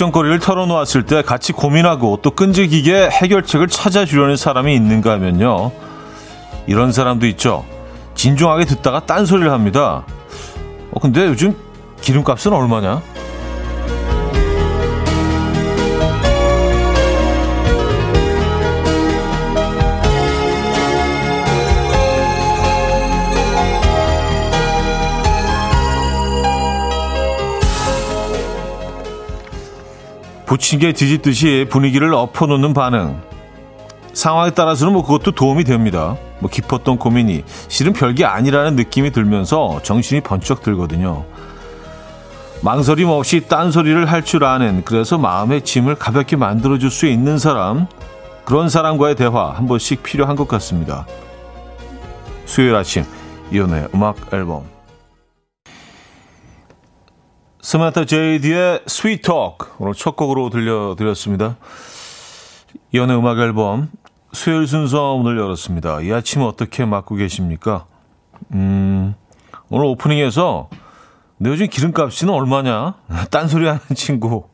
걱정거리를 털어놓았을 때 같이 고민하고 또 끈질기게 해결책을 찾아주려는 사람이 있는가 하면요. 이런 사람도 있죠. 진중하게 듣다가 딴소리를 합니다. 어, 근데 요즘 기름값은 얼마냐? 부침개 뒤집듯이 분위기를 엎어놓는 반응. 상황에 따라서는 뭐 그것도 도움이 됩니다. 뭐 깊었던 고민이 실은 별게 아니라는 느낌이 들면서 정신이 번쩍 들거든요. 망설임 없이 딴소리를 할 줄 아는 그래서 마음의 짐을 가볍게 만들어줄 수 있는 사람 그런 사람과의 대화 한 번씩 필요한 것 같습니다. 수요일 아침 이연의 음악 앨범 스마타 제이디의 Sweet Talk 오늘 첫 곡으로 들려드렸습니다. 이현우의 음악 앨범 수요일 순서 문을 열었습니다. 이 아침 어떻게 맞고 계십니까? 음, 오늘 오프닝에서 내 요즘 기름값은 얼마냐? 딴소리 하는 친구.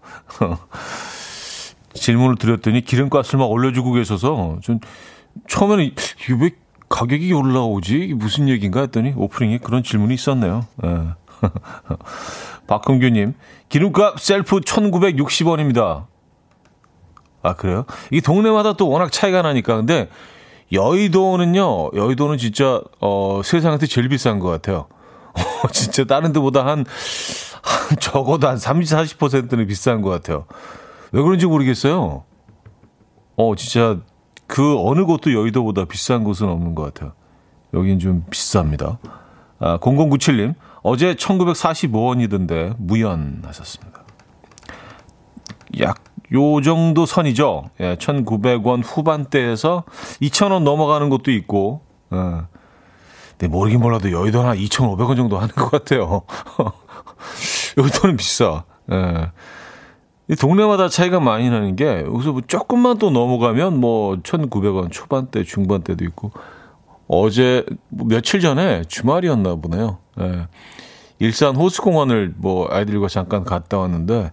질문을 드렸더니 기름값을 막 올려주고 계셔서 좀 처음에는 이게 왜 가격이 올라오지? 무슨 얘기인가 했더니 오프닝에 그런 질문이 있었네요. 예. 박흥규님, 기름값 셀프 1960원입니다. 아, 그래요? 이 동네마다 또 워낙 차이가 나니까. 근데 여의도는요, 여의도는 진짜, 어, 세상한테 제일 비싼 것 같아요. 진짜 다른 데보다 한, 한 적어도 한 30, 40%는 비싼 것 같아요. 왜 그런지 모르겠어요. 어, 진짜 그 어느 곳도 여의도보다 비싼 곳은 없는 것 같아요. 여긴 좀 비쌉니다. 아, 0097님, 어제 1945원이던데 무연하셨습니다. 약 요 정도 선이죠. 예, 1,900원 후반대에서 2,000원 넘어가는 것도 있고, 예. 근데 모르긴 몰라도 여의도는 한 2,500원 정도 하는 것 같아요. 여의도는 비싸. 예. 이 동네마다 차이가 많이 나는 게 여기서 뭐 조금만 또 넘어가면 뭐 1,900원 초반대, 중반대도 있고 어제 뭐 며칠 전에 주말이었나 보네요. 예. 일산 호수공원을 뭐 아이들과 잠깐 갔다 왔는데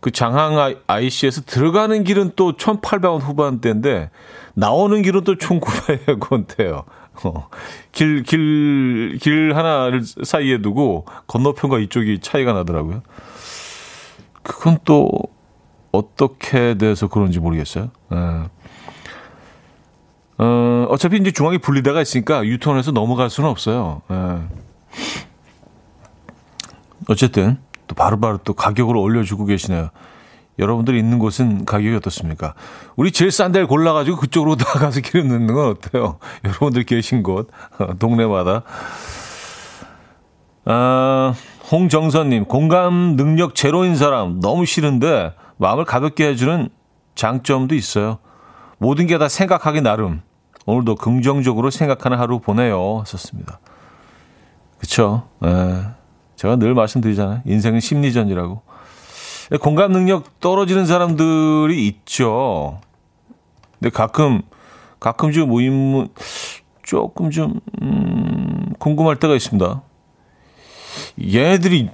그 장항 IC에서 들어가는 길은 또 1,800원 후반대인데 나오는 길은 또 1,900원대예요. 어, 길, 길, 길 하나를 사이에 두고 건너편과 이쪽이 차이가 나더라고요. 그건 또 어떻게 돼서 그런지 모르겠어요. 예. 어, 어차피 이제 중앙이 분리대가 있으니까 유턴해서 넘어갈 수는 없어요. 예. 어쨌든 또 바로 바로 또 가격을 올려주고 계시네요. 여러분들이 있는 곳은 가격이 어떻습니까? 우리 제일 싼 데를 골라가지고 그쪽으로 나가서 기름 넣는 건 어때요? 여러분들 계신 곳, 동네마다. 아, 홍정선님, 공감 능력 제로인 사람 너무 싫은데 마음을 가볍게 해주는 장점도 있어요. 모든 게 다 생각하기 나름. 오늘도 긍정적으로 생각하는 하루 보내요. 썼습니다. 그쵸? 예. 제가 늘 말씀드리잖아요. 인생은 심리전이라고. 공감 능력 떨어지는 사람들이 있죠. 근데 가끔, 가끔 좀 모임, 조금 좀, 음, 궁금할 때가 있습니다. 얘네들이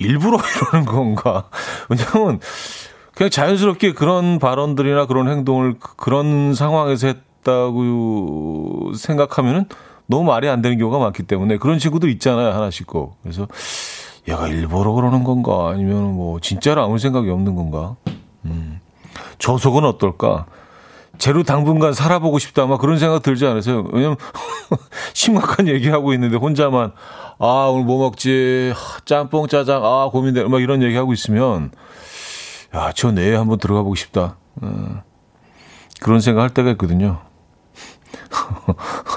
일부러 이러는 건가? 왜냐면, 그냥 자연스럽게 그런 발언들이나 그런 행동을 그런 상황에서 했다고 생각하면은 너무 말이 안 되는 경우가 많기 때문에 그런 친구들 있잖아요. 하나씩 꼭. 그래서 얘가 일부러 그러는 건가 아니면 뭐 진짜로 아무 생각이 없는 건가? 음. 저 속은 어떨까? 제로 당분간 살아보고 싶다 아마 그런 생각 들지 않으세요? 왜냐면 심각한 얘기하고 있는데 혼자만 아 오늘 뭐 먹지 짬뽕 짜장 아 고민돼 막 이런 얘기하고 있으면 야저 내에 한번 들어가 보고 싶다 어, 그런 생각 할 때가 있거든요.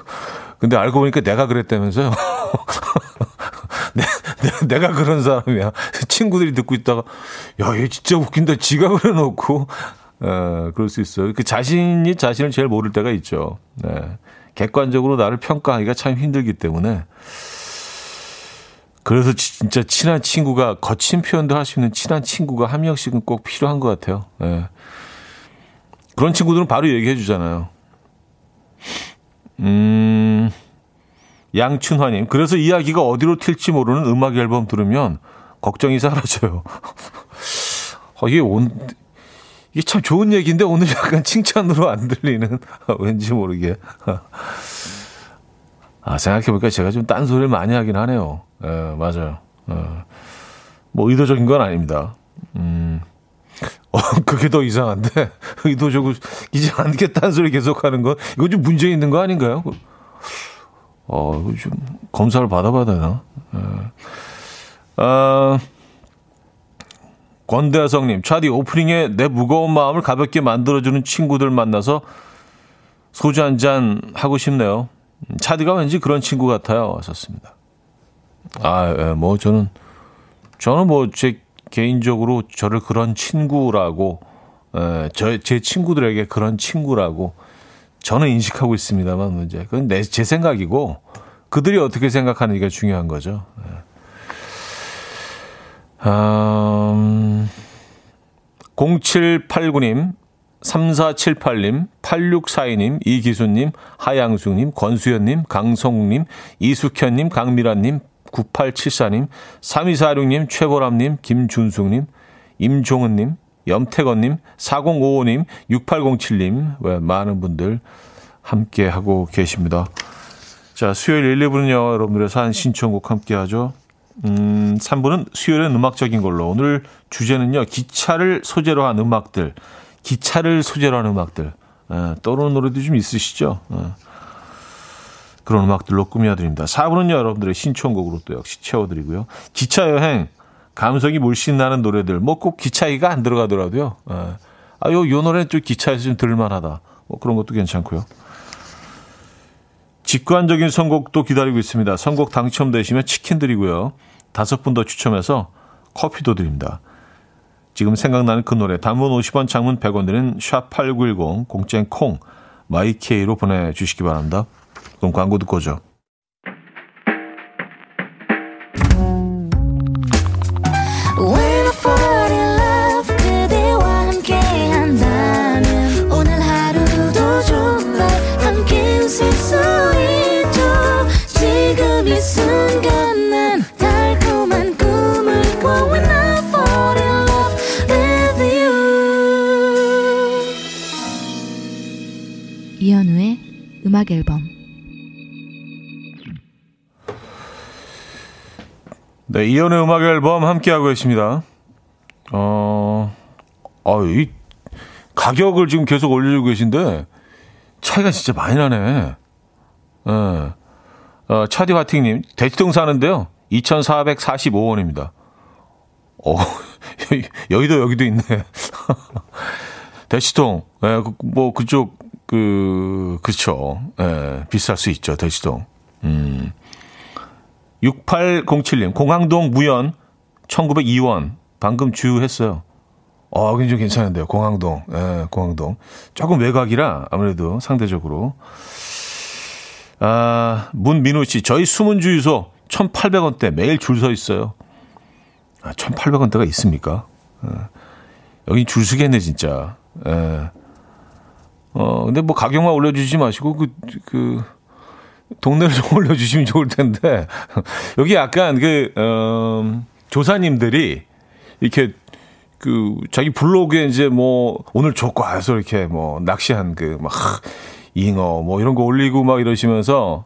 근데 알고 보니까 내가 그랬다면서요. 내, 가 그런 사람이야. 친구들이 듣고 있다가, 야, 얘 진짜 웃긴다. 지가 그래 놓고, 어, 그럴 수 있어요. 그 자신이 자신을 제일 모를 때가 있죠. 네. 객관적으로 나를 평가하기가 참 힘들기 때문에. 그래서 진짜 친한 친구가, 거친 표현도 할 수 있는 친한 친구가 한 명씩은 꼭 필요한 것 같아요. 네. 그런 친구들은 바로 얘기해 주잖아요. 음, 양춘화님. 그래서 이야기가 어디로 튈지 모르는 음악 앨범 들으면 걱정이 사라져요. 어, 이게 온, 이게 참 좋은 얘기인데 오늘 약간 칭찬으로 안 들리는 왠지 모르게. 아, 생각해보니까 제가 좀 딴소리를 많이 하긴 하네요. 예, 맞아요. 어, 뭐 의도적인 건 아닙니다. 음, 어, 그게 더 이상한데 의도적으로 이제 않게 딴소리 계속하는 건 이거 좀 문제 있는 거 아닌가요? 어, 좀 검사를 받아봐야 되나? 예. 아, 권대성님, 차디 오프닝에 내 무거운 마음을 가볍게 만들어주는 친구들 만나서 소주 한 잔 하고 싶네요. 차디가 왠지 그런 친구 같아요. 왔었습니다. 아, 예, 뭐 저는 저는 뭐 제 개인적으로 저를 그런 친구라고 예, 저제 친구들에게 그런 친구라고 저는 인식하고 있습니다만 문제 그건 내 제 생각이고 그들이 어떻게 생각하는지가 중요한 거죠. 예. 음, 0789님 3478님, 8642님, 이기수님, 하양숙님, 권수연님, 강성욱님, 이숙현님, 강미란님, 9874님, 3246님, 최보람님, 김준숙님, 임종은님, 염태건님, 4055님, 6807님, 왜 많은 분들 함께 하고 계십니다. 자, 수요일 1, 2부는요, 여러분들의 사연 신청곡 함께 하죠. 음, 3부는 수요일은 음악적인 걸로. 오늘 주제는요, 기차를 소재로 한 음악들. 기차를 소재로 한 음악들. 예, 떠오르는 노래도 좀 있으시죠? 예. 그런 음악들로 꾸며드립니다. 4부는요, 여러분들의 신청곡으로 또 역시 채워드리고요. 기차 여행, 감성이 물씬 나는 노래들, 뭐 꼭 기차 얘기가 안 들어가더라도요. 예. 아, 요, 요 노래는 좀 기차에서 좀 들을만하다. 뭐 그런 것도 괜찮고요. 직관적인 선곡도 기다리고 있습니다. 선곡 당첨되시면 치킨 드리고요. 다섯 분 더 추첨해서 커피도 드립니다. 지금 생각나는 그 노래 단문 50원 장문 100원 드는 샵8910 공짜인 콩 마이케이로 보내주시기 바랍니다. 그럼 광고 듣고 오죠. 음악 앨범 네, 이연의 음악 앨범 함께하고 계십니다. 어, 아, 이 가격을 지금 계속 올려주고 계신데 차이가 진짜 많이 나네. 예. 어, 차디 화팅님, 대치동 사는데요. 2,445원입니다. 어, 여기도 여기도 있네. 대치동, 예, 그, 뭐, 그쪽, 그, 그쵸. 예, 비쌀 수 있죠, 대치동. 음. 6807님, 공항동 무연 1902원. 방금 주유했어요. 어, 굉장히 괜찮은데요. 공항동. 예, 공항동. 조금 외곽이라 아무래도 상대적으로. 아, 문민우 씨, 저희 숨은 주유소 1,800원대 매일 줄 서 있어요. 아, 1,800원대가 있습니까? 예. 여기 줄 서겠네, 진짜. 예. 어, 근데 뭐 가격만 올려주지 마시고, 그, 그, 동네를 좀 올려주시면 좋을 텐데, 여기 약간 그, 어, 조사님들이 이렇게 그 자기 블로그에 이제 뭐 오늘 좋고 해서 이렇게 뭐 낚시한 그 막 잉어 뭐 이런 거 올리고 막 이러시면서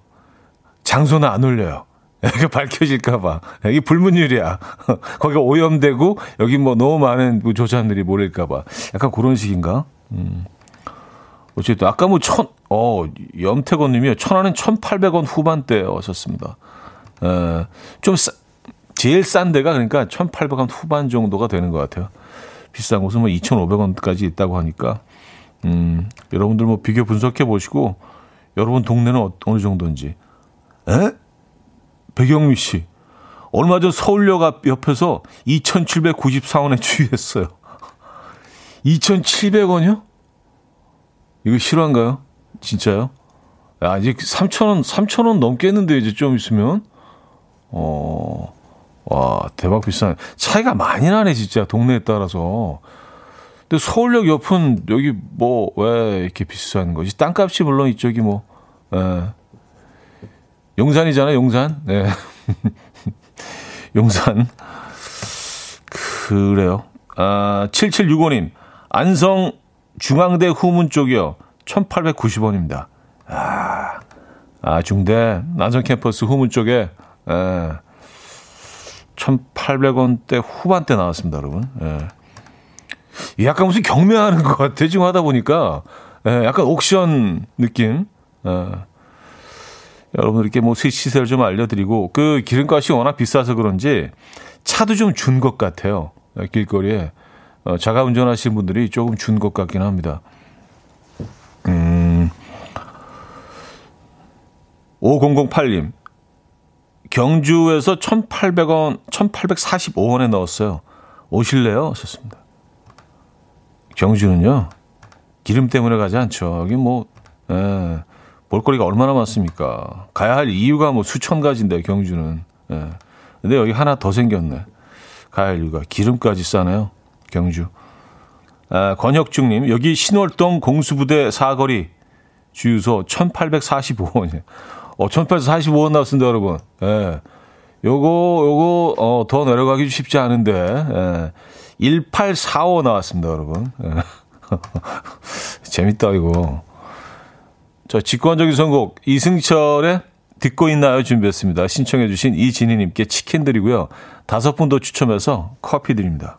장소는 안 올려요. 이게 밝혀질까봐. 이게 불문율이야. 거기가 오염되고 여기 뭐 너무 많은 조사들이 몰릴까봐. 약간 그런 식인가? 음. 어쨌든 아까 뭐 천, 어, 염태건 님이요. 천안은 1,800원 후반대에 왔었습니다. 에, 좀 싸, 제일 싼 데가 그러니까 1,800원 후반 정도가 되는 것 같아요. 비싼 곳은 뭐 2,500원까지 있다고 하니까, 음, 여러분들 뭐 비교 분석해 보시고, 여러분 동네는 어, 어느 정도인지. 에? 배경미 씨. 얼마 전 서울역 앞 옆에서 2,794원에 주유했어요. 2,700원이요? 이거 실화인가요? 진짜요? 아직 3,000원, 3,000원 넘겠는데, 이제 좀 있으면? 어, 와, 대박 비싼. 차이가 많이 나네, 진짜, 동네에 따라서. 근데 서울역 옆은 여기 뭐, 왜 이렇게 비싼 거지? 땅값이 물론 이쪽이 뭐, 예. 용산이잖아, 용산. 네. 용산. 그래요. 아, 7765님, 안성 중앙대 후문 쪽이요. 1890원입니다. 아, 아, 중대, 안성 캠퍼스 후문 쪽에, 에, 1800원대 후반대 나왔습니다, 여러분. 예. 약간 무슨 경매하는 것 같아, 지금 하다 보니까. 예, 약간 옥션 느낌. 예. 여러분들께 뭐 시세를 좀 알려드리고, 그 기름값이 워낙 비싸서 그런지 차도 좀 준 것 같아요. 예, 길거리에. 어, 자가 운전하시는 분들이 조금 준 것 같긴 합니다. 음, 5008님. 경주에서 1,800원, 1,845원에 넣었어요. 오실래요? 하셨습니다. 경주는요, 기름 때문에 가지 않죠. 여기 뭐, 예, 볼거리가 얼마나 많습니까? 가야 할 이유가 뭐 수천 가지인데, 경주는. 예. 근데 여기 하나 더 생겼네. 가야 할 이유가. 기름까지 싸네요. 경주. 아, 권혁중님, 여기 신월동 공수부대 사거리 주유소 1845원이에요. 어, 1845원 나왔습니다, 여러분. 예. 요거, 요거, 어, 더 내려가기 쉽지 않은데, 예. 1845 나왔습니다, 여러분. 예. 재밌다, 이거. 자, 직관적인 선곡, 이승철의 듣고 있나요? 준비했습니다. 신청해주신 이진희님께 치킨 드리고요. 다섯 분 더 추첨해서 커피 드립니다.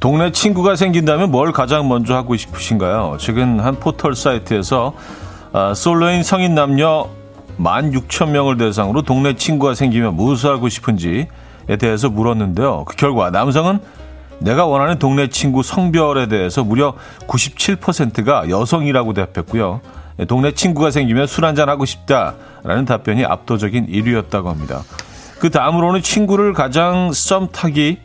동네 친구가 생긴다면 뭘 가장 먼저 하고 싶으신가요? 최근 한 포털 사이트에서 아, 솔로인 성인 남녀 16,000명을 대상으로 동네 친구가 생기면 무엇을 하고 싶은지에 대해서 물었는데요. 그 결과 남성은 내가 원하는 동네 친구 성별에 대해서 무려 97%가 여성이라고 대답했고요. 동네 친구가 생기면 술 한잔 하고 싶다라는 답변이 압도적인 1위였다고 합니다. 그 다음으로는 친구를 가장 썸 타기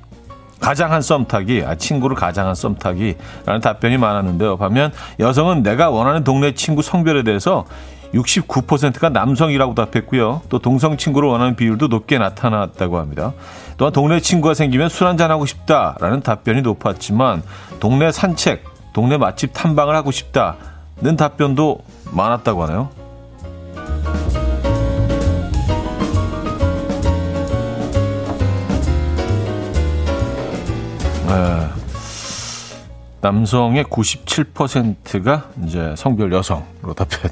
가장 한 썸 타기, 아, 친구를 가장 한 썸 타기라는 답변이 많았는데요. 반면 여성은 내가 원하는 동네 친구 성별에 대해서 69%가 남성이라고 답했고요. 또 동성 친구를 원하는 비율도 높게 나타났다고 합니다. 또한 동네 친구가 생기면 술 한잔하고 싶다라는 답변이 높았지만 동네 산책, 동네 맛집 탐방을 하고 싶다는 답변도 많았다고 하네요. 네. 남성의 97%가 이제 성별 여성으로 답변.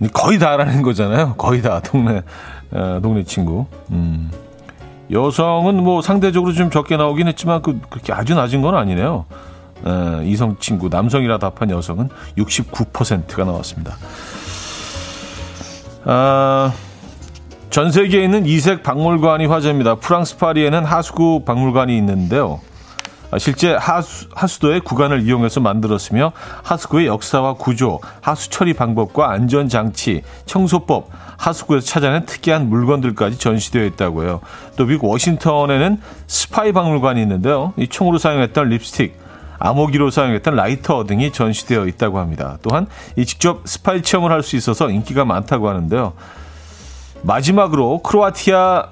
거의 다라는 거잖아요. 거의 다 동네 에, 동네 친구. 음. 여성은 뭐 상대적으로 좀 적게 나오긴 했지만 그 그렇게 아주 낮은 건 아니네요. 에, 이성 친구 남성이라 답한 여성은 69%가 나왔습니다. 아. 전 세계에 있는 이색 박물관이 화제입니다. 프랑스 파리에는 하수구 박물관이 있는데요. 아, 실제 하수, 하수도의 구간을 이용해서 만들었으며 하수구의 역사와 구조, 하수 처리 방법과 안전 장치, 청소법, 하수구에서 찾아낸 특이한 물건들까지 전시되어 있다고요. 또 미국 워싱턴에는 스파이 박물관이 있는데요. 이 총으로 사용했던 립스틱, 암호기로 사용했던 라이터 등이 전시되어 있다고 합니다. 또한 이 직접 스파이 체험을 할 수 있어서 인기가 많다고 하는데요. 마지막으로 크로아티아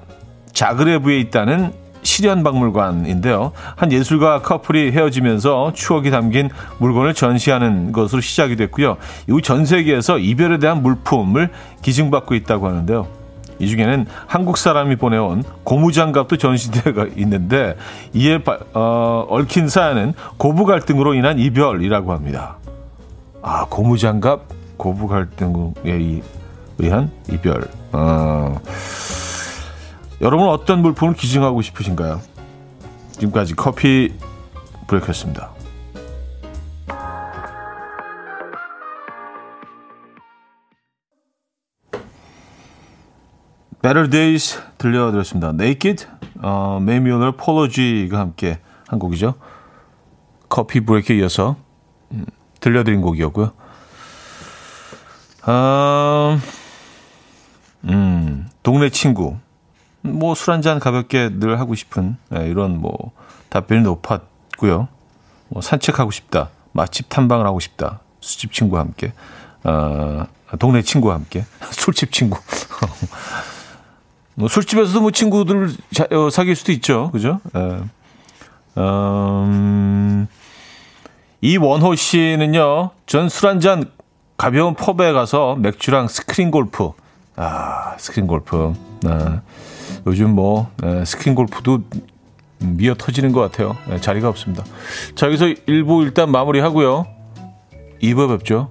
자그레브에 있다는 시련 박물관인데요. 한 예술가 커플이 헤어지면서 추억이 담긴 물건을 전시하는 것으로 시작이 됐고요. 이후 전 세계에서 이별에 대한 물품을 기증받고 있다고 하는데요. 이 중에는 한국 사람이 보내온 고무장갑도 전시되어 있는데 이에 어, 얽힌 사연은 고부 갈등으로 인한 이별이라고 합니다. 아 고무장갑 고부 갈등에 의한 이별. 어, 여러분 어떤 물품을 기증하고 싶으신가요? 지금까지 coffee break였습니다. Better Days 들려드렸습니다. Naked, 어, Mae Muller, Polo G가 함께 한 곡이죠. 커피 브레이크에 이어서 음, 들려드린 곡이었고요. 음, 음. 동네 친구. 뭐 술 한잔 가볍게 늘 하고 싶은 네, 이런 뭐 답변이 높았고요. 뭐 산책하고 싶다. 맛집 탐방을 하고 싶다. 술집 친구와 함께. 어, 동네 친구와 함께. 술집 친구. 뭐 술집에서도 뭐 친구들 자, 어, 사귈 수도 있죠. 그죠? 에. 음, 이원호 씨는요, 전 술 한잔 가벼운 pub에 가서 맥주랑 스크린 골프. 아, 스크린 골프. 아, 요즘 뭐, 에, 스크린 골프도 미어 터지는 것 같아요. 에, 자리가 없습니다. 자, 여기서 1부 일단 마무리 하고요. 2부 뵙죠.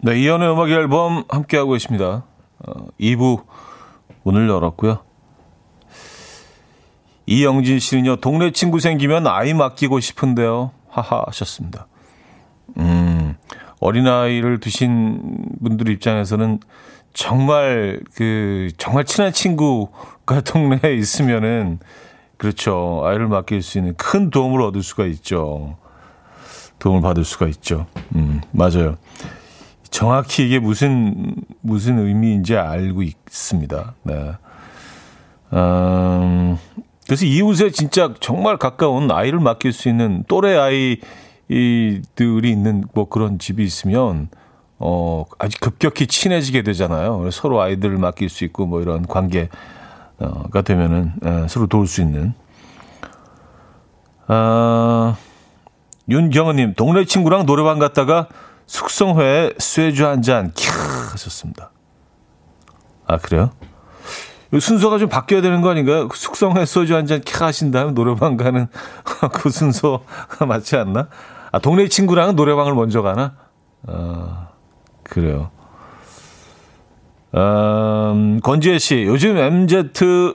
네, 이연의 음악 앨범 함께하고 계십니다. 어, 2부 문을 열었고요. 이영진 씨는요, 동네 친구 생기면 아이 맡기고 싶은데요. 하하 하셨습니다. 음, 어린아이를 두신 분들 입장에서는 정말 그, 정말 친한 친구가 동네에 있으면은, 그렇죠. 아이를 맡길 수 있는 큰 도움을 얻을 수가 있죠. 도움을 받을 수가 있죠. 음, 맞아요. 정확히 이게 무슨 무슨 의미인지 알고 있습니다. 네. 음, 그래서 이웃에 진짜 정말 가까운 아이를 맡길 수 있는 또래 아이들이 있는 뭐 그런 집이 있으면 어 아주 급격히 친해지게 되잖아요. 서로 아이들을 맡길 수 있고 뭐 이런 관계가 되면은 에, 서로 도울 수 있는. 아, 윤경은님 동네 친구랑 노래방 갔다가 숙성회에 쇠주 한 잔, 캬, 하셨습니다. 아, 그래요? 순서가 좀 바뀌어야 되는 거 아닌가요? 숙성회 소주 한 잔 캬 하신 다음 노래방 가는 그 순서가 맞지 않나? 아, 동네 친구랑은 노래방을 먼저 가나? 아, 그래요. 음, 권지혜 씨, 요즘 MZ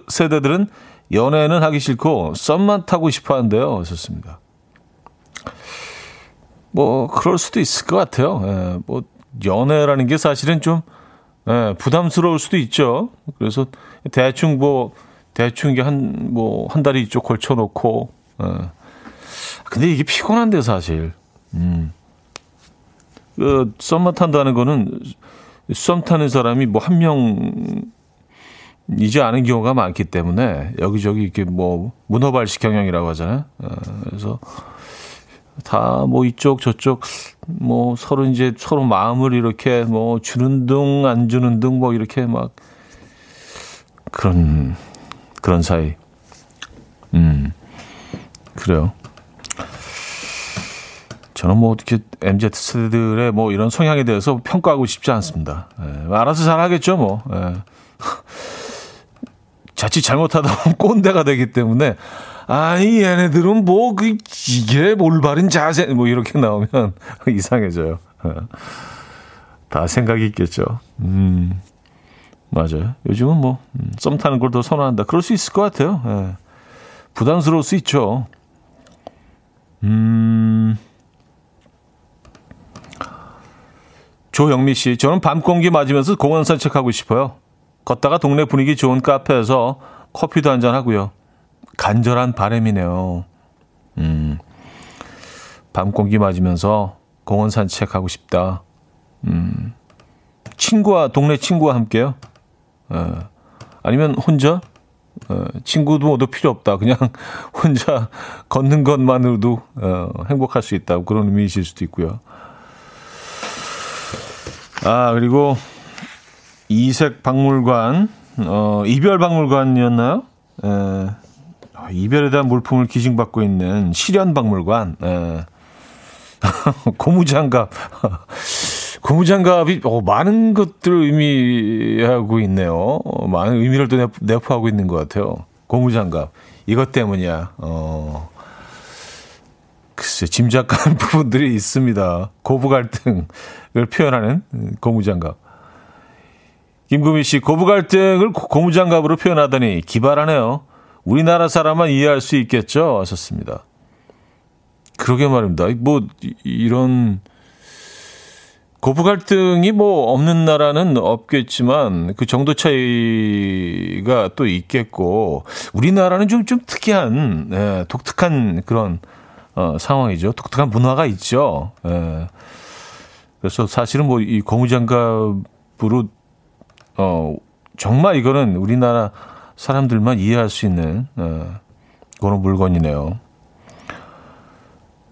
세대들은 연애는 하기 싫고 썸만 타고 싶어 한대요. 하셨습니다. 뭐 그럴 수도 있을 것 같아요. 예, 뭐 연애라는 게 사실은 좀 예, 부담스러울 수도 있죠. 그래서 대충 뭐 대충 이게 한 뭐 한 달이 이쪽 걸쳐 놓고 예. 근데 이게 피곤한데 사실. 음. 그 썸만 탄다는 거는 썸 타는 사람이 뭐 한 명이지 않은 경우가 많기 때문에 여기저기 이렇게 뭐 문어발식 경영이라고 하잖아요. 어, 그래서 다 뭐 이쪽 저쪽 뭐 서로 이제 서로 마음을 이렇게 뭐 주는 둥안 주는 둥뭐 이렇게 막 그런 그런 사이. 음. 그래요. 저는 뭐 어떻게 MZ 세대들의 뭐 이런 성향에 대해서 평가하고 싶지 않습니다. 예, 알아서 잘 하겠죠, 뭐. 예. 자칫 잘못하다 보면 꼰대가 되기 때문에 아이 얘네들은 뭐 그 이게 올바른 자세 뭐 이렇게 나오면 이상해져요. 어. 다 생각이 있겠죠. 음. 맞아요. 요즘은 뭐, 음, 썸 타는 걸 더 선호한다. 그럴 수 있을 것 같아요. 예. 부담스러울 수 있죠. 음. 조영미 씨, 저는 밤 공기 맞으면서 공원 산책하고 싶어요. 걷다가 동네 분위기 좋은 카페에서 커피도 한잔 하고요. 간절한 바람이네요. 음, 밤 공기 맞으면서 공원 산책하고 싶다. 음, 친구와, 동네 친구와 함께요. 어, 아니면 혼자? 어, 친구도 모두 필요 없다. 그냥 혼자 걷는 것만으로도 어, 행복할 수 있다. 그런 의미이실 수도 있고요. 아, 그리고 이색 박물관, 어, 이별 박물관이었나요? 에, 아, 이별에 대한 물품을 기증받고 있는 실현박물관, 예. 고무장갑. 고무장갑이 어, 많은 것들을 의미하고 있네요. 어, 많은 의미를 또 내포 하고 있는 것 같아요. 고무장갑. 이것 때문이야. 어, 글쎄, 짐작가는 부분들이 있습니다. 고부 갈등을 표현하는 고무장갑. 김구미 씨, 고부 갈등을 고무장갑으로 표현하더니 기발하네요. 우리나라 사람만 이해할 수 있겠죠? 하셨습니다. 그러게 말입니다. 뭐, 이런, 고부 갈등이 뭐 없는 나라는 없겠지만 그 정도 차이가 또 있겠고 우리나라는 좀, 좀 특이한, 예, 독특한 그런 어, 상황이죠. 독특한 문화가 있죠. 예. 그래서 사실은 뭐 이 고무장갑으로 어, 정말 이거는 우리나라 사람들만 이해할 수 있는 어, 그런 물건이네요.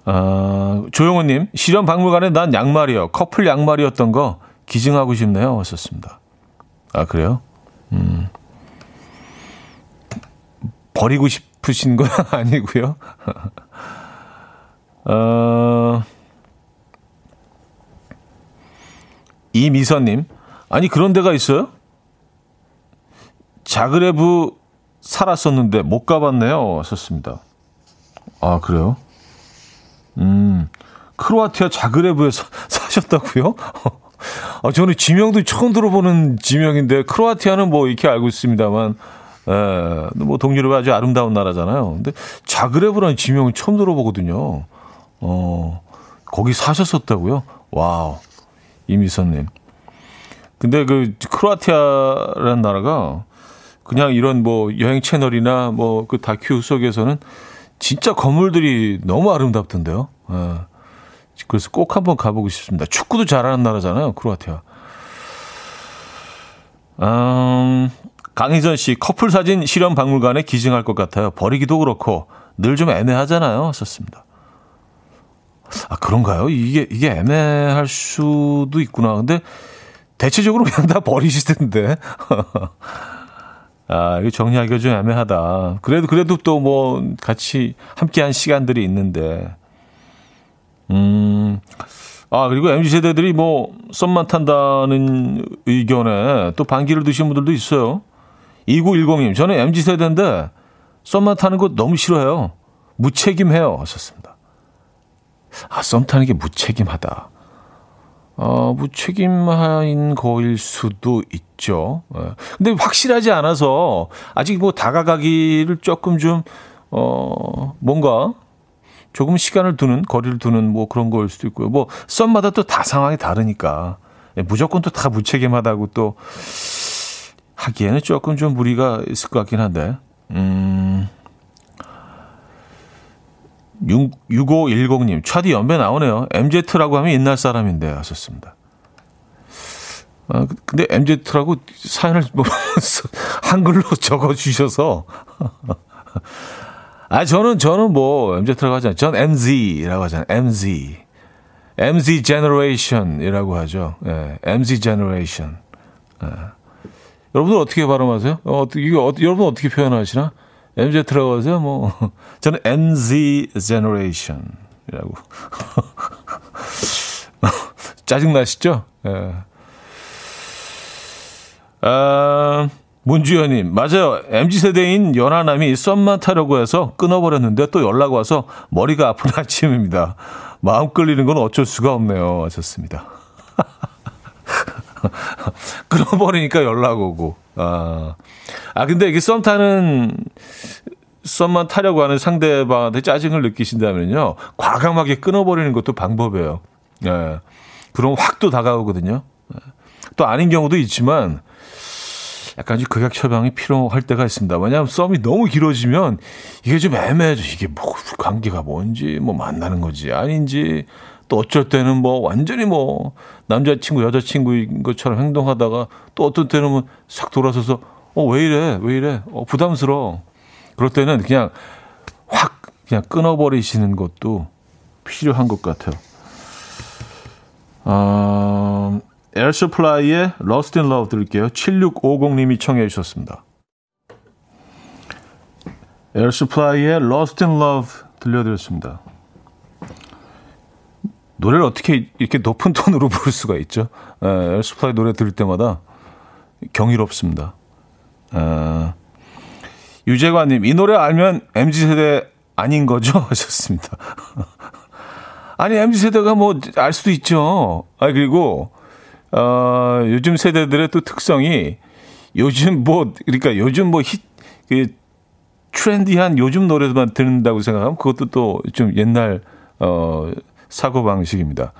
아, 조용호님, 실험 박물관에 난 양말이요. 커플 양말이었던 거 기증하고 싶네요. 하셨습니다. 아, 그래요? 음. 버리고 싶으신 건 아니고요. 어, 이미선님, 아니, 그런 데가 있어요? 자그레브 살았었는데 못 가봤네요. 하셨습니다. 아, 그래요? 음, 크로아티아 자그레브에서 사셨다고요? 아, 저는 지명도 처음 들어보는 지명인데 크로아티아는 뭐 이렇게 알고 있습니다만 에, 뭐 동유럽 아주 아름다운 나라잖아요. 근데 자그레브라는 지명은 처음 들어보거든요. 어, 거기 사셨었다고요? Wow. 이미선님. 근데 그 크로아티아라는 나라가 그냥 이런 뭐 여행 채널이나 뭐 그 다큐 속에서는 진짜 건물들이 너무 아름답던데요. 예. 그래서 꼭 한번 가보고 싶습니다. 축구도 잘하는 나라잖아요, 크로아티아. 음, 강희선 씨, 커플 사진 실험 박물관에 기증할 것 같아요. 버리기도 그렇고 늘 좀 애매하잖아요. 썼습니다. 아, 그런가요? 이게, 이게 애매할 수도 있구나. 근데 대체적으로 그냥 다 버리시던데. 아, 이거 정리하기가 좀 애매하다. 그래도, 그래도 또 뭐, 같이 함께 한 시간들이 있는데. 음, 아, 그리고 MZ세대들이 뭐, 썸만 탄다는 의견에 또 반기를 드신 분들도 있어요. 2910님, 저는 MZ세대인데, 썸만 타는 거 너무 싫어해요. 무책임해요. 하셨습니다. 아, 썸 타는 게 무책임하다. 어, 무책임한 거일 수도 있죠. 예. 근데 확실하지 않아서 아직 뭐 다가가기를 조금 좀, 어, 뭔가 조금 시간을 두는, 거리를 두는 뭐 그런 거일 수도 있고요. 뭐 썸마다 또 다 상황이 다르니까 예, 무조건 또 다 무책임하다고 또 하기에는 조금 좀 무리가 있을 것 같긴 한데, 음. 6510님, 차디 연배 나오네요. MZ라고 하면 옛날 사람인데 하셨습니다. 아, 근데 MZ라고 사연을 뭐 한글로 적어 주셔서 아 저는 저는 뭐 MZ라고 하잖아요. 전 MZ라고 하잖아요. MZ. MZ generation이라고 하죠. 예, MZ generation. 예. 여러분들 어떻게 발음하세요? 어, 이거 어, 여러분 어떻게 표현하시나? MZ라고 하세요? 뭐, 저는 MZ generation이라고. 짜증 나시죠? 예. 아, 문주현님, 맞아요. MZ세대인 연하남이 썸만 타려고 해서 끊어버렸는데 또 연락 와서 머리가 아픈 아침입니다. 마음 끌리는 건 어쩔 수가 없네요. 하셨습니다. 끊어버리니까 연락 오고. 아, 아 근데 이게 썸 타는 썸만 타려고 하는 상대방한테 짜증을 느끼신다면요. 과감하게 끊어버리는 것도 방법이에요. 예. 그럼 확또 다가오거든요. 예. 또 아닌 경우도 있지만 약간 좀 극약 처방이 필요할 때가 있습니다. 왜냐하면 썸이 너무 길어지면 이게 좀 애매해져. 이게 뭐 관계가 뭔지 뭐 만나는 거지 아닌지 또 어쩔 때는 뭐 완전히 뭐 남자친구 여자친구인 것처럼 행동하다가 또 어떤 때는 뭐 싹 돌아서서 어 왜 이래 왜 이래 어 부담스러워 그럴 때는 그냥 확 그냥 끊어버리시는 것도 필요한 것 같아요. 어, Air Supply의 Lost in Love 들을게요. 7650님이 청해 주셨습니다. Air Supply의 Lost in Love 들려드렸습니다. 노래를 어떻게 이렇게 높은 톤으로 부를 수가 있죠? Air Supply 노래 들을 때마다 경이롭습니다. 에, 유재관님, 이 노래 알면 MZ세대 아닌 거죠? 하셨습니다. 아니, MZ세대가 뭐, 알 수도 있죠. 아, 그리고, 어, 요즘 세대들의 또 특성이 요즘 뭐, 그러니까 요즘 뭐 히, 그, 트렌디한 요즘 노래만 듣는다고 생각하면 그것도 또 좀 옛날, 어, 사고방식입니다.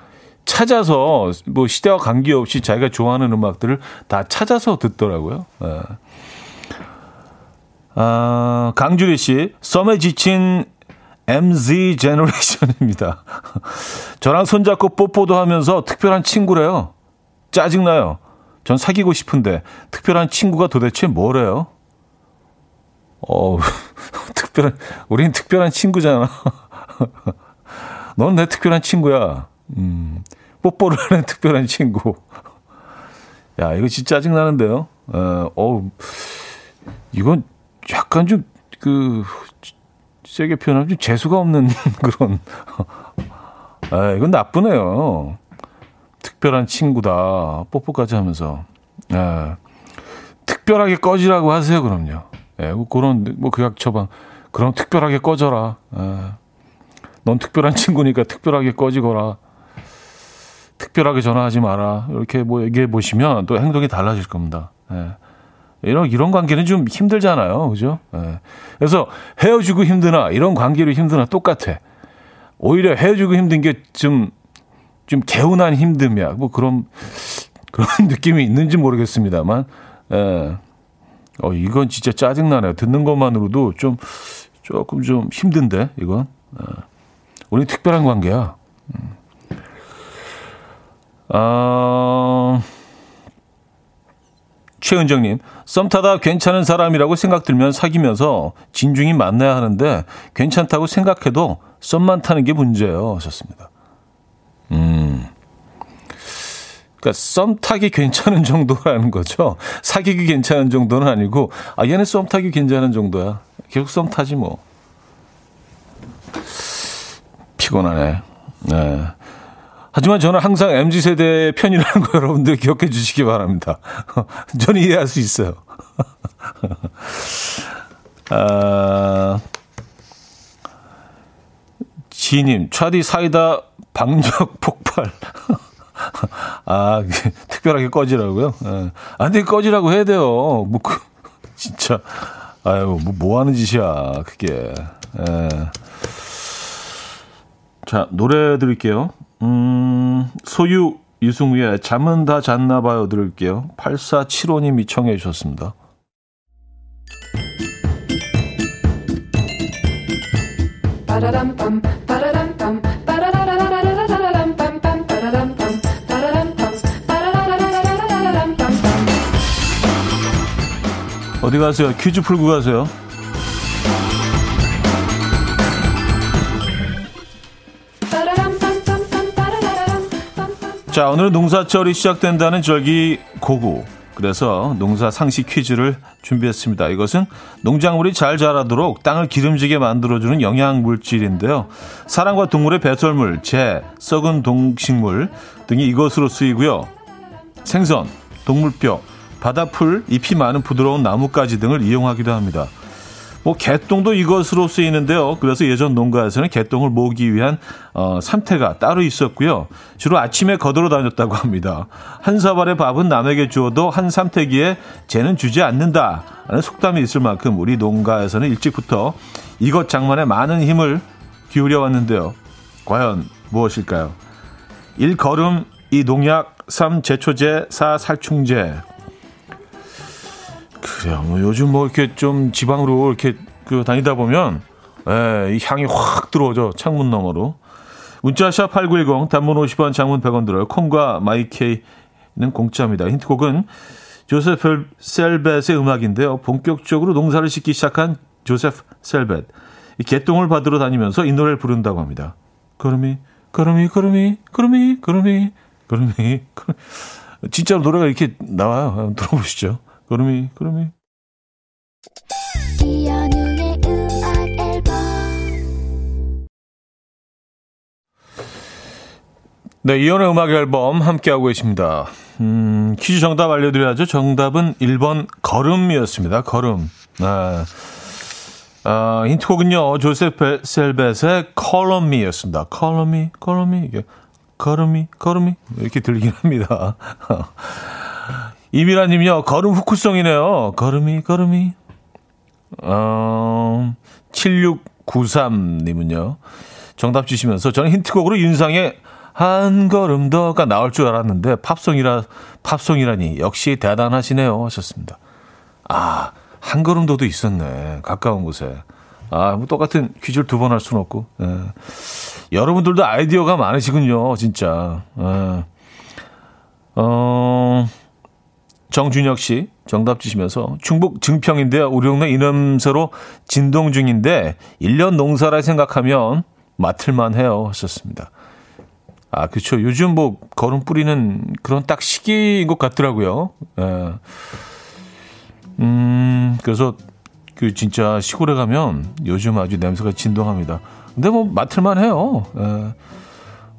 찾아서 뭐 시대와 관계없이 자기가 좋아하는 음악들을 다 찾아서 듣더라고요. 예. 아, 강주리 씨, 썸에 지친 MZ 제너레이션입니다. 저랑 손잡고 뽀뽀도 하면서 특별한 친구래요. 짜증나요. 전 사귀고 싶은데 특별한 친구가 도대체 뭐래요? 어, 특별한, 우린 특별한 친구잖아. 넌 내 특별한 친구야. 음, 뽀뽀를 하는 특별한 친구. 야, 이거 진짜 짜증나는데요. 어, 어 이건 약간 좀, 그, 세게 표현하면 좀 재수가 없는 그런. 아, 이건 나쁘네요. 특별한 친구다. 뽀뽀까지 하면서. 예. 특별하게 꺼지라고 하세요, 그럼요. 예, 뭐 그런, 뭐, 그약 처방. 그럼 특별하게 꺼져라. 예. 넌 특별한 친구니까 특별하게 꺼지거라. 특별하게 전화하지 마라. 이렇게 뭐 얘기해 보시면 또 행동이 달라질 겁니다. 예. 이런, 이런 관계는 좀 힘들잖아요. 그죠? 예. 그래서 헤어지고 힘드나, 이런 관계로 힘드나 똑같아. 오히려 헤어지고 힘든 게 좀 좀 개운한 힘듦이야. 뭐 그런 그런 느낌이 있는지 모르겠습니다만, 예. 어 이건 진짜 짜증 나네요. 듣는 것만으로도 좀 조금 좀 힘든데 이건. 예. 우리 특별한 관계야. 음. 아. 최은정님, 썸 타다 괜찮은 사람이라고 생각 들면 사귀면서 진중히 만나야 하는데 괜찮다고 생각해도 썸만 타는 게 문제예요. 하셨습니다. 음. 그러니까 썸 타기 괜찮은 정도라는 거죠. 사귀기 괜찮은 정도는 아니고 아 얘는 썸 타기 괜찮은 정도야. 계속 썸 타지 뭐. 피곤하네. 네. 하지만 저는 항상 MZ 세대의 편이라는 거 여러분들 기억해 주시기 바랍니다. 저는 이해할 수 있어요. 아, 지님, 차디 사이다 방적 폭발. 아, 특별하게 꺼지라고요? 예. 아, 근데 꺼지라고 해야 돼요. 뭐, 그, 진짜. 아유, 뭐, 뭐 하는 짓이야, 그게. 예. 자, 노래 드릴게요. 음, 소유 유승우의 잠은 다 잤나 봐요 들을게요. 8475님이 청해 주셨습니다. 어디 가세요? 퀴즈 풀고 가세요. 자, 오늘 농사철이 시작된다는 절기 고구. 그래서 농사 상식 퀴즈를 준비했습니다. 이것은 농작물이 잘 자라도록 땅을 기름지게 만들어주는 영양 물질인데요. 사람과 동물의 배설물, 재, 썩은 동식물 등이 이것으로 쓰이고요. 생선, 동물뼈, 바다풀, 잎이 많은 부드러운 나뭇가지 등을 이용하기도 합니다. 뭐 개똥도 이것으로 쓰이는데요. 그래서 예전 농가에서는 개똥을 모으기 위한 어, 삼태가 따로 있었고요. 주로 아침에 거들어 다녔다고 합니다. 한 사발의 밥은 남에게 주어도 한 삼태기에 쟤는 주지 않는다. 라는 속담이 있을 만큼 우리 농가에서는 일찍부터 이것 장만에 많은 힘을 기울여 왔는데요. 과연 무엇일까요? 1. 거름, 2. 농약, 3. 제초제, 4. 살충제. 그래요. 뭐 요즘 뭐 이렇게 좀 지방으로 이렇게 그 다니다 보면 예, 이 향이 확 들어오죠. 창문 너머로. 문자샵 8910 단문 50원 장문 100원 들어요. 콩과 마이케이는 공짜입니다. 힌트곡은 조세프 셀벳의 음악인데요. 본격적으로 농사를 짓기 시작한 조세프 셀벳. 이 개똥을 받으러 다니면서 이 노래를 부른다고 합니다. 그름이 그름이 그름이 그름이 그름이 그름이 진짜로 노래가 이렇게 나와요. 들어보시죠. 그럼이, 그럼이. 네, 이연의 음악 앨범 함께하고 계십니다. 음, 퀴즈 정답 알려드려야죠. 정답은 1번 걸음이었습니다. 걸음. 네. 아, 힌트곡은요, 조셉 셀벳의 Call Me, Call on Me. 이게 on Me. 이렇게 들리긴 합니다. 이미라 님요, 걸음 후크송이네요. 걸음이, 걸음이. 어, 7693 님은요, 정답 주시면서 저는 힌트곡으로 윤상의 한 걸음 더가 나올 줄 알았는데 팝송이라 팝송이라니 역시 대단하시네요 하셨습니다. 아, 한 걸음 더도 있었네. 가까운 곳에. 아, 뭐 똑같은 퀴즈를 두 번 할 수는 없고. 예. 여러분들도 아이디어가 많으시군요, 진짜. 예. 어, 정준혁 씨 정답 주시면서 충북 증평인데요. 우리 동네 이름새로 진동 중인데 1년 농사라 생각하면 맡을만 해요 하셨습니다. 아, 그렇죠. 요즘 뭐 거름 뿌리는 그런 딱 시기인 것 같더라고요. 예. 음, 그래서 그 진짜 시골에 가면 요즘 아주 냄새가 진동합니다. 근데 뭐 맡을만 해요. 예.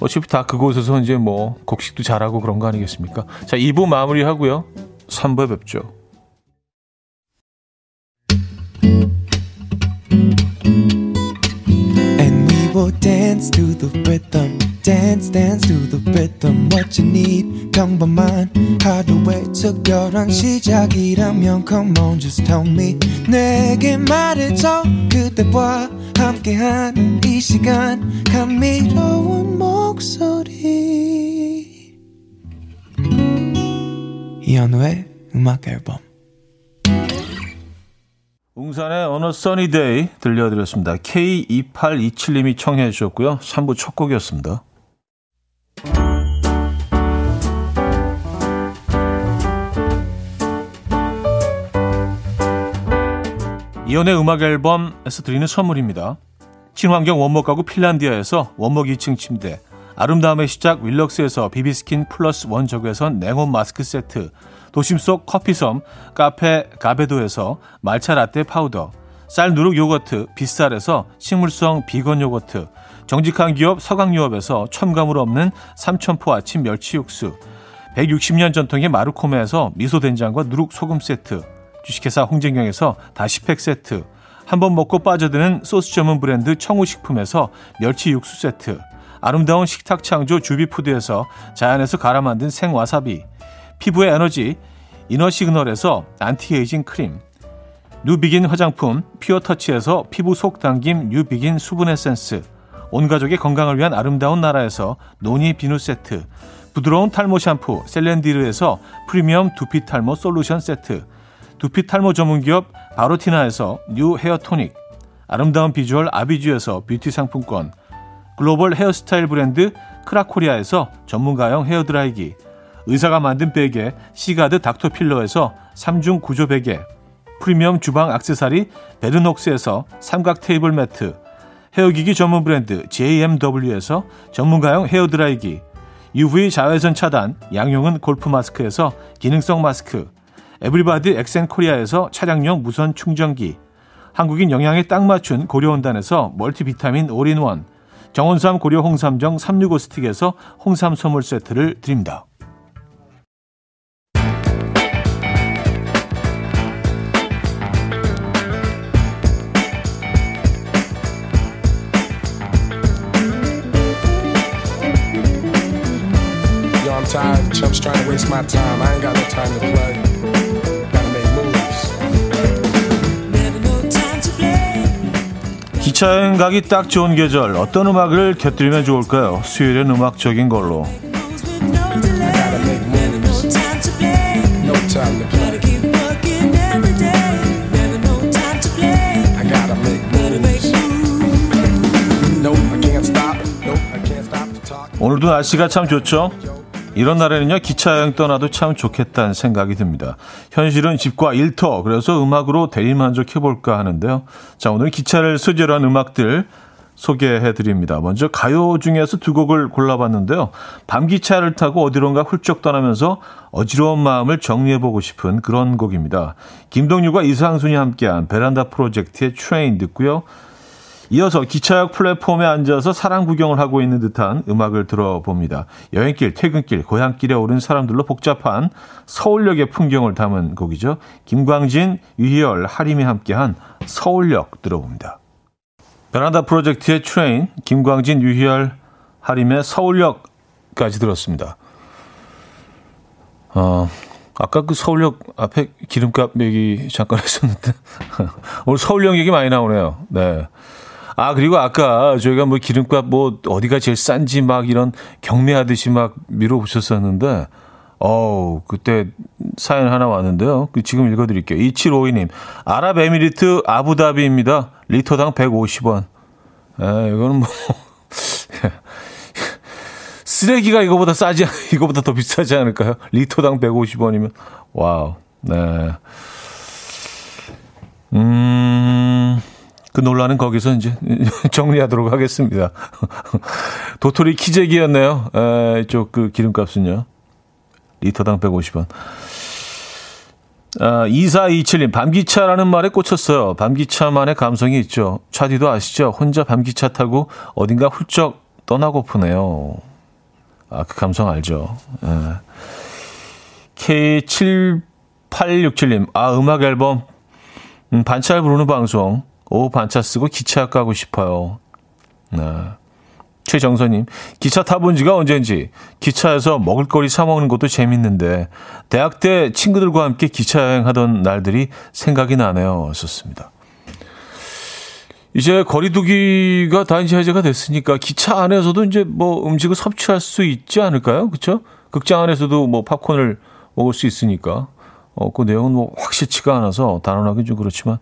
어차피 다 그곳에서 이제 뭐 곡식도 잘하고 그런 거 아니겠습니까? 자, 2부 마무리하고요. 3부에 뵙죠. will dance to the rhythm. Dance, dance to the rhythm. What you need, 평범한 하루의 특별한 시작이라면 Come on, just tell me. 내게 말해줘. 그대와 함께한 이 시간. 감미로운 목소리. 이현우의 음악 앨범. 웅산의 어느 써니데이 들려드렸습니다. K2827님이 청해 주셨고요. 3부 첫 곡이었습니다. 이연의 음악 앨범에서 드리는 선물입니다. 친환경 원목 가구 핀란디아에서 원목 2층 침대 아름다움의 시작 윌럭스에서 비비스킨 플러스 원적외선 냉온 마스크 세트 도심 속 커피섬 카페 가베도에서 말차 라떼 파우더 쌀 누룩 요거트 빗살에서 식물성 비건 요거트 정직한 기업 서강유업에서 첨가물 없는 삼천포 아침 멸치 육수 160년 전통의 마루코메에서 미소된장과 누룩 소금 세트 주식회사 홍진경에서 다시팩 세트 한 번 먹고 빠져드는 소스 전문 브랜드 청우식품에서 멸치 육수 세트 아름다운 식탁 창조 주비푸드에서 자연에서 갈아 만든 생와사비 피부의 에너지 이너 시그널에서 안티에이징 크림 뉴비긴 화장품 피어터치에서 피부 속 당김 뉴비긴 수분 에센스 온 가족의 건강을 위한 아름다운 나라에서 노니 비누 세트 부드러운 탈모 샴푸 셀렌디르에서 프리미엄 두피 탈모 솔루션 세트 두피 탈모 전문 기업 바로티나에서 뉴 헤어 토닉 아름다운 비주얼 아비주에서 뷰티 상품권 글로벌 헤어스타일 브랜드 크라코리아에서 전문가용 헤어드라이기 의사가 만든 베개 시가드 닥터필러에서 3중 구조 베개 프리미엄 주방 악세사리 베르녹스에서 삼각 테이블 매트 헤어기기 전문 브랜드 JMW에서 전문가용 헤어드라이기 UV 자외선 차단 양용은 골프 마스크에서 기능성 마스크 에브리바디 엑센코리아에서 차량용 무선 충전기 한국인 영양에 딱 맞춘 고려원단에서 멀티비타민 올인원 정원삼 고려 홍삼정 365 스틱에서 홍삼 선물 세트를 드립니다. 2차 여행 가기 딱 좋은 계절 어떤 음악을 곁들이면 좋을까요? 수요일엔 음악적인 걸로. 오늘도 날씨가 참 좋죠? 이런 날에는요 기차 여행 떠나도 참 좋겠다는 생각이 듭니다. 현실은 집과 일터 그래서 음악으로 대리만족해 볼까 하는데요. 자 오늘 기차를 소재로 한 음악들 소개해 드립니다. 먼저 가요 중에서 두 곡을 골라봤는데요. 밤기차를 타고 어디론가 훌쩍 떠나면서 어지러운 마음을 정리해 보고 싶은 그런 곡입니다. 김동률과 이상순이 함께한 베란다 프로젝트의 Train 듣고요. 이어서 기차역 플랫폼에 앉아서 사랑 구경을 하고 있는 듯한 음악을 들어봅니다. 여행길, 퇴근길, 고향길에 오른 사람들로 복잡한 서울역의 풍경을 담은 곡이죠. 김광진, 유희열, 하림이 함께한 서울역 들어봅니다. 베란다 프로젝트의 Train, 김광진, 유희열, 하림의 서울역까지 들었습니다. 어, 아까 그 서울역 앞에 기름값 얘기 잠깐 했었는데 오늘 서울역 얘기 많이 나오네요. 네. 아 그리고 아까 저희가 뭐 기름값 뭐 어디가 제일 싼지 막 이런 경매하듯이 막 밀어보셨었는데 어우 그때 사연 하나 왔는데요. 그 지금 읽어드릴게요. 2752님 아랍에미리트 아부다비입니다. 리터당 150원. 에 이거는 뭐 쓰레기가 이거보다 싸지, 이거보다 더 비싸지 않을까요? 리터당 150원이면. 와우. 네. 음, 그 논란은 거기서 이제 정리하도록 하겠습니다. 도토리 키재기였네요. 에, 이쪽 그 기름값은요. 리터당 150원. 아, 2427님, 밤기차라는 말에 꽂혔어요. 밤기차만의 감성이 있죠. 차디도 아시죠? 혼자 밤기차 타고 어딘가 훌쩍 떠나고프네요. 아, 그 감성 알죠. 예. K7867님, 아, 음악 앨범, 음, 반차를 부르는 방송, 오후 반차 쓰고 기차 가고 싶어요. 네. 최정선님, 기차 타본 지가 언제인지 기차에서 먹을거리 사 먹는 것도 재밌는데 대학 때 친구들과 함께 기차 여행하던 날들이 생각이 나네요. 썼습니다. 이제 거리두기가 다 이제 해제가 됐으니까 기차 안에서도 이제 뭐 음식을 섭취할 수 있지 않을까요? 그렇죠? 극장 안에서도 뭐 팝콘을 먹을 수 있으니까 어, 그 내용은 뭐 확실치가 않아서 단언하기 좀 그렇지만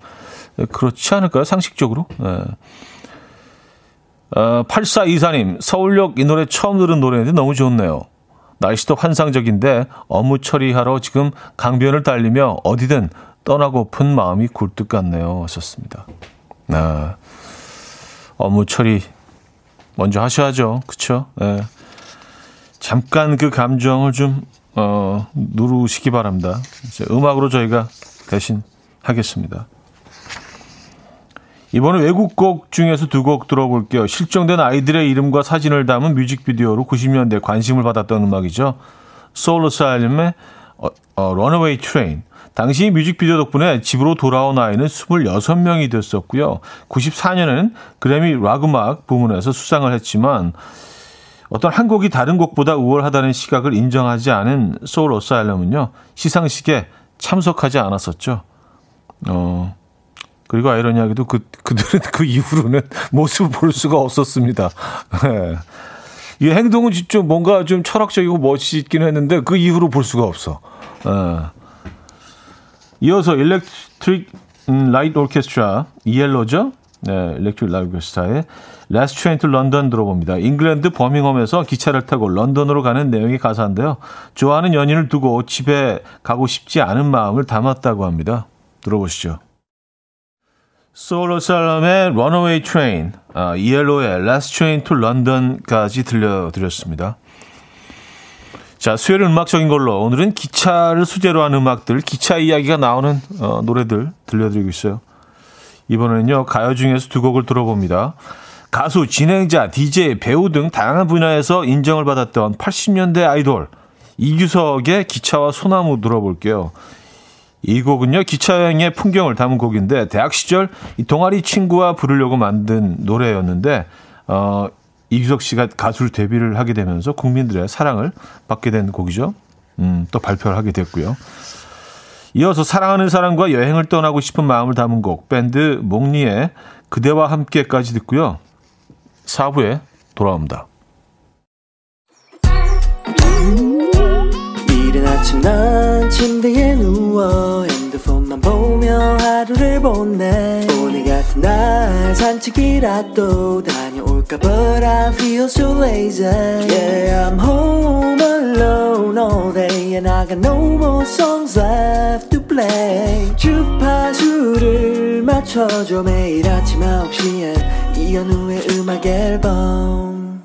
네, 그렇지 않을까요? 상식적으로. 네. 어, 8424님, 서울역 이 노래 처음 들은 노래인데 너무 좋네요. 날씨도 환상적인데 업무 처리하러 지금 강변을 달리며 어디든 떠나고픈 마음이 굴뚝 같네요. 하셨습니다. 아, 업무 처리 먼저 하셔야죠. 그쵸? 예. 잠깐 그 감정을 좀, 어, 누르시기 바랍니다. 이제 음악으로 저희가 대신 하겠습니다. 이번에 외국 곡 중에서 두 곡 들어볼게요. 실종된 아이들의 이름과 사진을 담은 뮤직비디오로 90년대 관심을 받았던 음악이죠. 소울 사일름의 어, 어, Runaway Train. 당시 뮤직비디오 덕분에 집으로 돌아온 아이는 26명이 됐었고요. 94년에는 그래미 락 음악 부문에서 수상을 했지만 어떤 한 곡이 다른 곡보다 우월하다는 시각을 인정하지 않은 소울 어사일럼은요. 시상식에 참석하지 않았었죠. 어. 그리고 아이러니하게도 그, 그들은 그 이후로는 모습을 볼 수가 없었습니다. 네. 이 행동은 좀 뭔가 좀 철학적이고 멋있긴 했는데 그 이후로 볼 수가 없어. 네. 이어서 Electric Light Orchestra ELO죠. 네, Electric Light Orchestra의 Last Train to London 들어봅니다. 잉글랜드 버밍엄에서 기차를 타고 런던으로 가는 내용의 가사인데요. 좋아하는 연인을 두고 집에 가고 싶지 않은 마음을 담았다고 합니다. 들어보시죠. Soul Asylum의 Runaway Train, 아, ELO의 Last Train to London까지 들려드렸습니다. 자, 수요일 음악적인 걸로 오늘은 기차를 수제로 한 음악들, 기차 이야기가 나오는 어, 노래들 들려드리고 있어요. 이번에는요, 가요 중에서 두 곡을 들어봅니다. 가수, 진행자, DJ, 배우 등 다양한 분야에서 인정을 받았던 80년대 아이돌 이규석의 기차와 소나무 들어볼게요. 이 곡은요, 기차 여행의 풍경을 담은 곡인데, 대학 시절 이 동아리 친구와 부르려고 만든 노래였는데, 어, 이규석 씨가 가수를 데뷔를 하게 되면서 국민들의 사랑을 받게 된 곡이죠. 음, 또 발표를 하게 됐고요. 이어서 사랑하는 사람과 여행을 떠나고 싶은 마음을 담은 곡 밴드 몽니의 그대와 함께까지 듣고요. 4부에 돌아옵니다. 이른 아침 난 침대에 누워 핸드폰만 보며 하루를 보내 오늘 같은 날 산책이라도 다 볼까 But I feel so lazy Yeah I'm home alone all day And I got no more play 주파수를 맞춰줘 매일 아침 9시에 이현우의 음악 앨범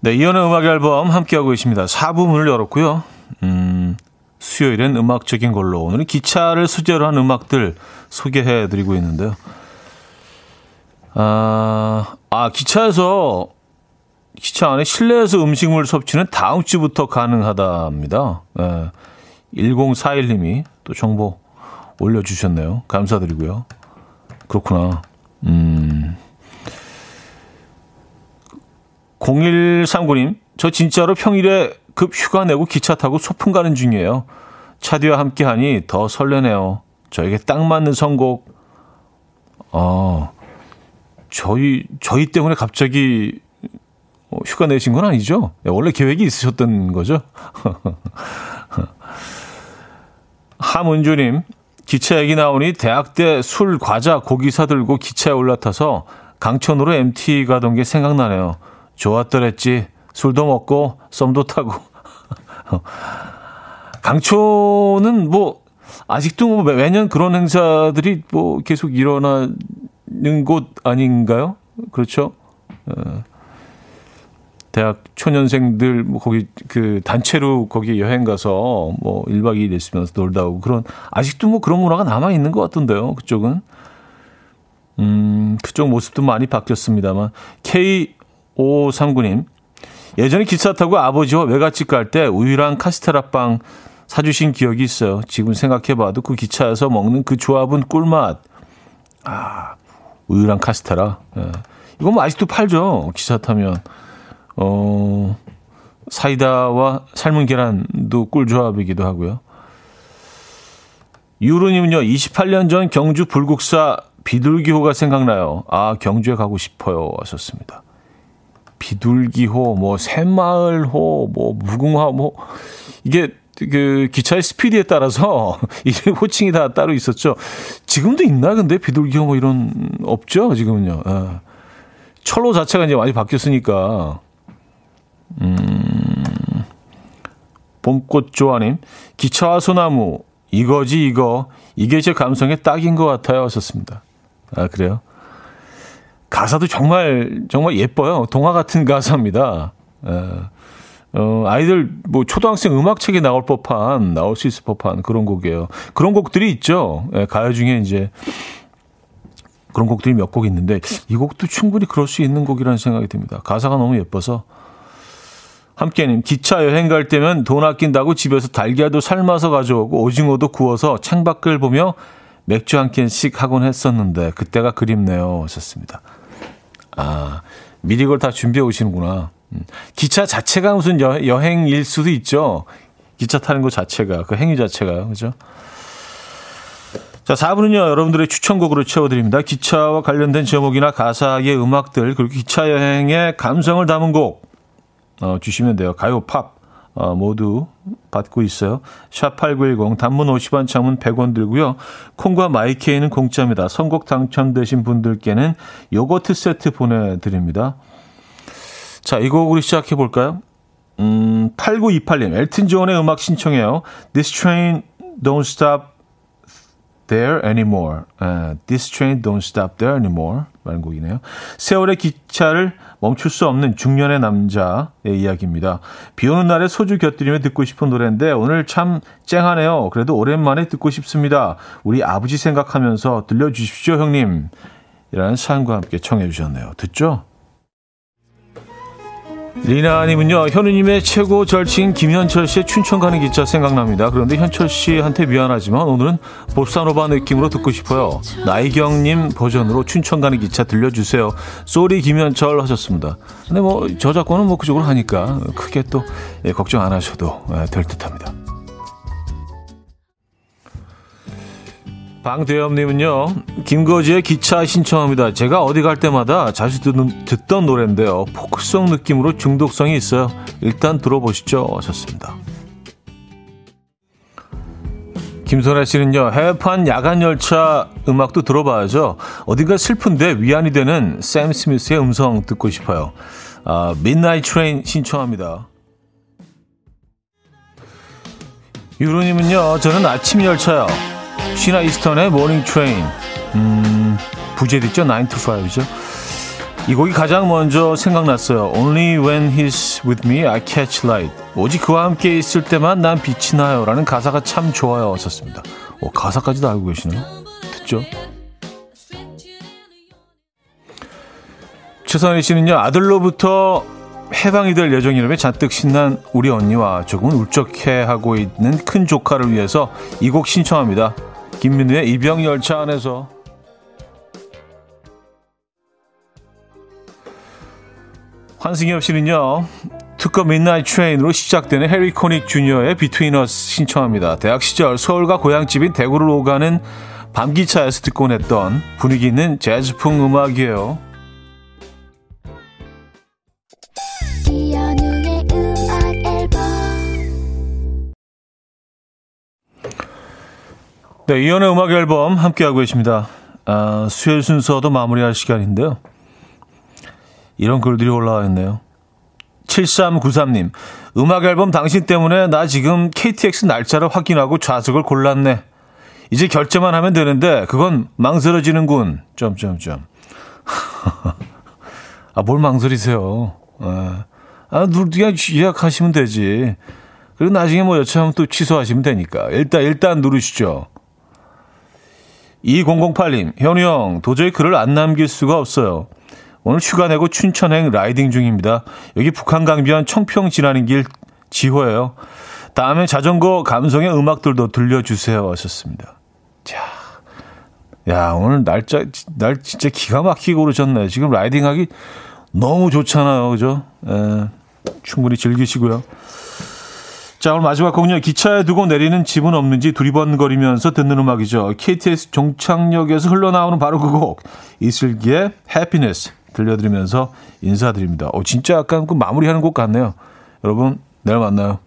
네, 이현우의 음악 앨범 함께하고 있습니다 4부 문을 열었고요 음, 수요일엔 음악적인 걸로 오늘은 기차를 소재로 한 음악들 소개해 드리고 있는데요. 아, 아 기차에서 기차 안에 실내에서 음식물 섭취는 다음 주부터 가능하답니다. 예. 1041님이 또 정보 올려주셨네요. 감사드리고요. 그렇구나. 음. 0139님, 저 진짜로 평일에 급 휴가 내고 기차 타고 소풍 가는 중이에요. 차디와 함께 하니 더 설레네요. 저에게 딱 맞는 선곡. 어, 저희, 저희 때문에 갑자기 휴가 내신 건 아니죠? 네, 원래 계획이 있으셨던 거죠? 함은주님, 기차 얘기 나오니 대학 때 술, 과자, 고기 사들고 기차에 올라타서 강천으로 MT 가던 게 생각나네요. 좋았더랬지. 술도 먹고 썸도 타고. 강촌은 뭐 아직도 뭐 매년 그런 행사들이 뭐 계속 일어나는 곳 아닌가요? 그렇죠? 어. 대학 초년생들 뭐 거기 그 단체로 거기 여행 가서 뭐 1박 2일 있으면서 놀다 오고 그런 아직도 뭐 그런 문화가 남아 있는 것 같던데요. 그쪽은. 음, 그쪽 모습도 많이 바뀌었습니다만 K539님 예전에 기차 타고 아버지와 외갓집 갈 때 우유랑 카스테라 빵 사주신 기억이 있어요. 지금 생각해봐도 그 기차에서 먹는 그 조합은 꿀맛. 아, 우유랑 카스테라. 예. 이건 뭐 아직도 팔죠. 기차 타면. 어, 사이다와 삶은 계란도 꿀조합이기도 하고요. 유로님은요, 28년 전 경주 불국사 비둘기호가 생각나요. 아, 경주에 가고 싶어요. 하셨습니다. 비둘기호, 뭐, 새마을호, 뭐, 무궁화, 뭐, 이게 그 기차의 스피드에 따라서 이게 호칭이 다 따로 있었죠. 지금도 있나 근데 비둘기호 뭐 이런 없죠 지금은요. 아. 철로 자체가 이제 많이 바뀌었으니까 음, 봄꽃 조아님, 기차와 소나무, 이거지, 이거. 이게 제 감성에 딱인 것 같아요. 하셨습니다. 아, 그래요? 가사도 정말, 정말 예뻐요. 동화 같은 가사입니다. 에, 어, 아이들, 뭐, 초등학생 음악책에 나올 법한, 나올 수 있을 법한 그런 곡이에요. 그런 곡들이 있죠. 에, 가요 중에 이제, 그런 곡들이 몇 곡 있는데, 이 곡도 충분히 그럴 수 있는 곡이라는 생각이 듭니다. 가사가 너무 예뻐서, 함께님 기차 여행 갈 때면 돈 아낀다고 집에서 달걀도 삶아서 가져오고 오징어도 구워서 창밖을 보며 맥주 한 캔씩 하곤 했었는데 그때가 그립네요. 하셨습니다. 아 미리 그걸 다 준비해 오시는구나. 음. 기차 자체가 무슨 여, 여행일 수도 있죠. 기차 타는 것 자체가 그 행위 자체가요. 그죠? 자, 4부는요, 여러분들의 추천곡으로 채워드립니다. 기차와 관련된 제목이나 가사의 음악들, 그리고 기차 여행의 감성을 담은 곡, 어, 주시면 돼요. 가요, 팝 어, 모두 받고 있어요. 샵8910 단문 50원 장문 100원 들고요. 콩과 마이케이는 공짜입니다. 선곡 당첨되신 분들께는 요거트 세트 보내드립니다. 자, 이 곡으로 시작해 볼까요? 음, 8928님, 엘튼 존의 음악 신청해요. This train don't stop there anymore. Uh, This train don't stop there anymore. 라는 곡이네요. 세월의 기차를 멈출 수 없는 중년의 남자의 이야기입니다. 비 오는 날에 소주 곁들이며 듣고 싶은 노래인데 오늘 참 쨍하네요. 그래도 오랜만에 듣고 싶습니다. 우리 아버지 생각하면서 들려주십시오, 형님. 이라는 사연과 함께 청해 주셨네요. 듣죠? 리나님은요, 현우님의 최고 절친 김현철 씨의 춘천 가는 기차 생각납니다. 그런데 현철 씨한테 미안하지만 오늘은 보사노바 느낌으로 듣고 싶어요. 나이경님 버전으로 춘천 가는 기차 들려주세요. 쏘리 김현철 하셨습니다. 근데 뭐 저작권은 뭐 그쪽으로 하니까 크게 또 예, 걱정 안 하셔도 예, 될듯 합니다. 방대엽님은요, 김거지의 기차 신청합니다. 제가 어디 갈 때마다 자주 듣는, 듣던 노래인데요. 포크송 느낌으로 중독성이 있어요. 일단 들어보시죠. 하셨습니다. 김선혜 씨는요, 해외판 야간열차 음악도 들어봐야죠. 어딘가 슬픈데 위안이 되는 샘 스미스의 음성 듣고 싶어요. 아, midnight 신청합니다. 유로님은요, 저는 아침 열차요. 시나 이스턴의 Morning Train. 음, 부제도 있죠? 9 to 5죠. 이 곡이 가장 먼저 생각났어요. Only when he's with me, I catch light. 오직 그와 함께 있을 때만 난 빛이 나요. 라는 가사가 참 좋아요. 썼습니다. 오, 가사까지도 알고 계시네요. 듣죠? 최선희 씨는요, 아들로부터 해방이 될 예정이라며 잔뜩 신난 우리 언니와 조금은 울적해하고 있는 큰 조카를 위해서 이 곡 신청합니다. 김민우의 이병열차 안에서 환승엽 씨는요. 특급 midnight train으로 시작되는 해리 코닉 주니어의 Between Us 신청합니다. 대학 시절 서울과 고향집인 대구를 오가는 밤기차에서 듣곤 했던 분위기 있는 재즈풍 음악이에요. 네, 이연의 음악 앨범 함께하고 계십니다. 아, 수요일 순서도 마무리할 시간인데요. 이런 글들이 올라와 있네요. 7393님, 음악 앨범 당신 때문에 나 지금 KTX 날짜를 확인하고 좌석을 골랐네. 이제 결제만 하면 되는데 그건 망설여지는군. 점점점. 아, 뭘 망설이세요? 아, 아 그냥 예약하시면 되지. 그리고 나중에 뭐 여차하면 또 취소하시면 되니까. 일단, 일단 누르시죠. 2008님, 현우 형, 도저히 글을 안 남길 수가 없어요. 오늘 휴가 내고 춘천행 라이딩 중입니다. 여기 북한 강변 청평 지나는 길 지호예요. 다음에 자전거 감성의 음악들도 들려주세요 하셨습니다. 자, 야 오늘 날짜 날 진짜 기가 막히게 고르셨네. 지금 라이딩 하기 너무 좋잖아요, 그죠? 에, 충분히 즐기시고요. 자, 오늘 마지막 곡은요. 기차에 두고 내리는 집은 없는지 두리번거리면서 듣는 음악이죠. KTX 종착역에서 흘러나오는 바로 그 곡. 이슬기의 해피니스. 들려드리면서 인사드립니다. 어, 진짜 약간 그 마무리하는 곡 같네요. 여러분, 내일 만나요.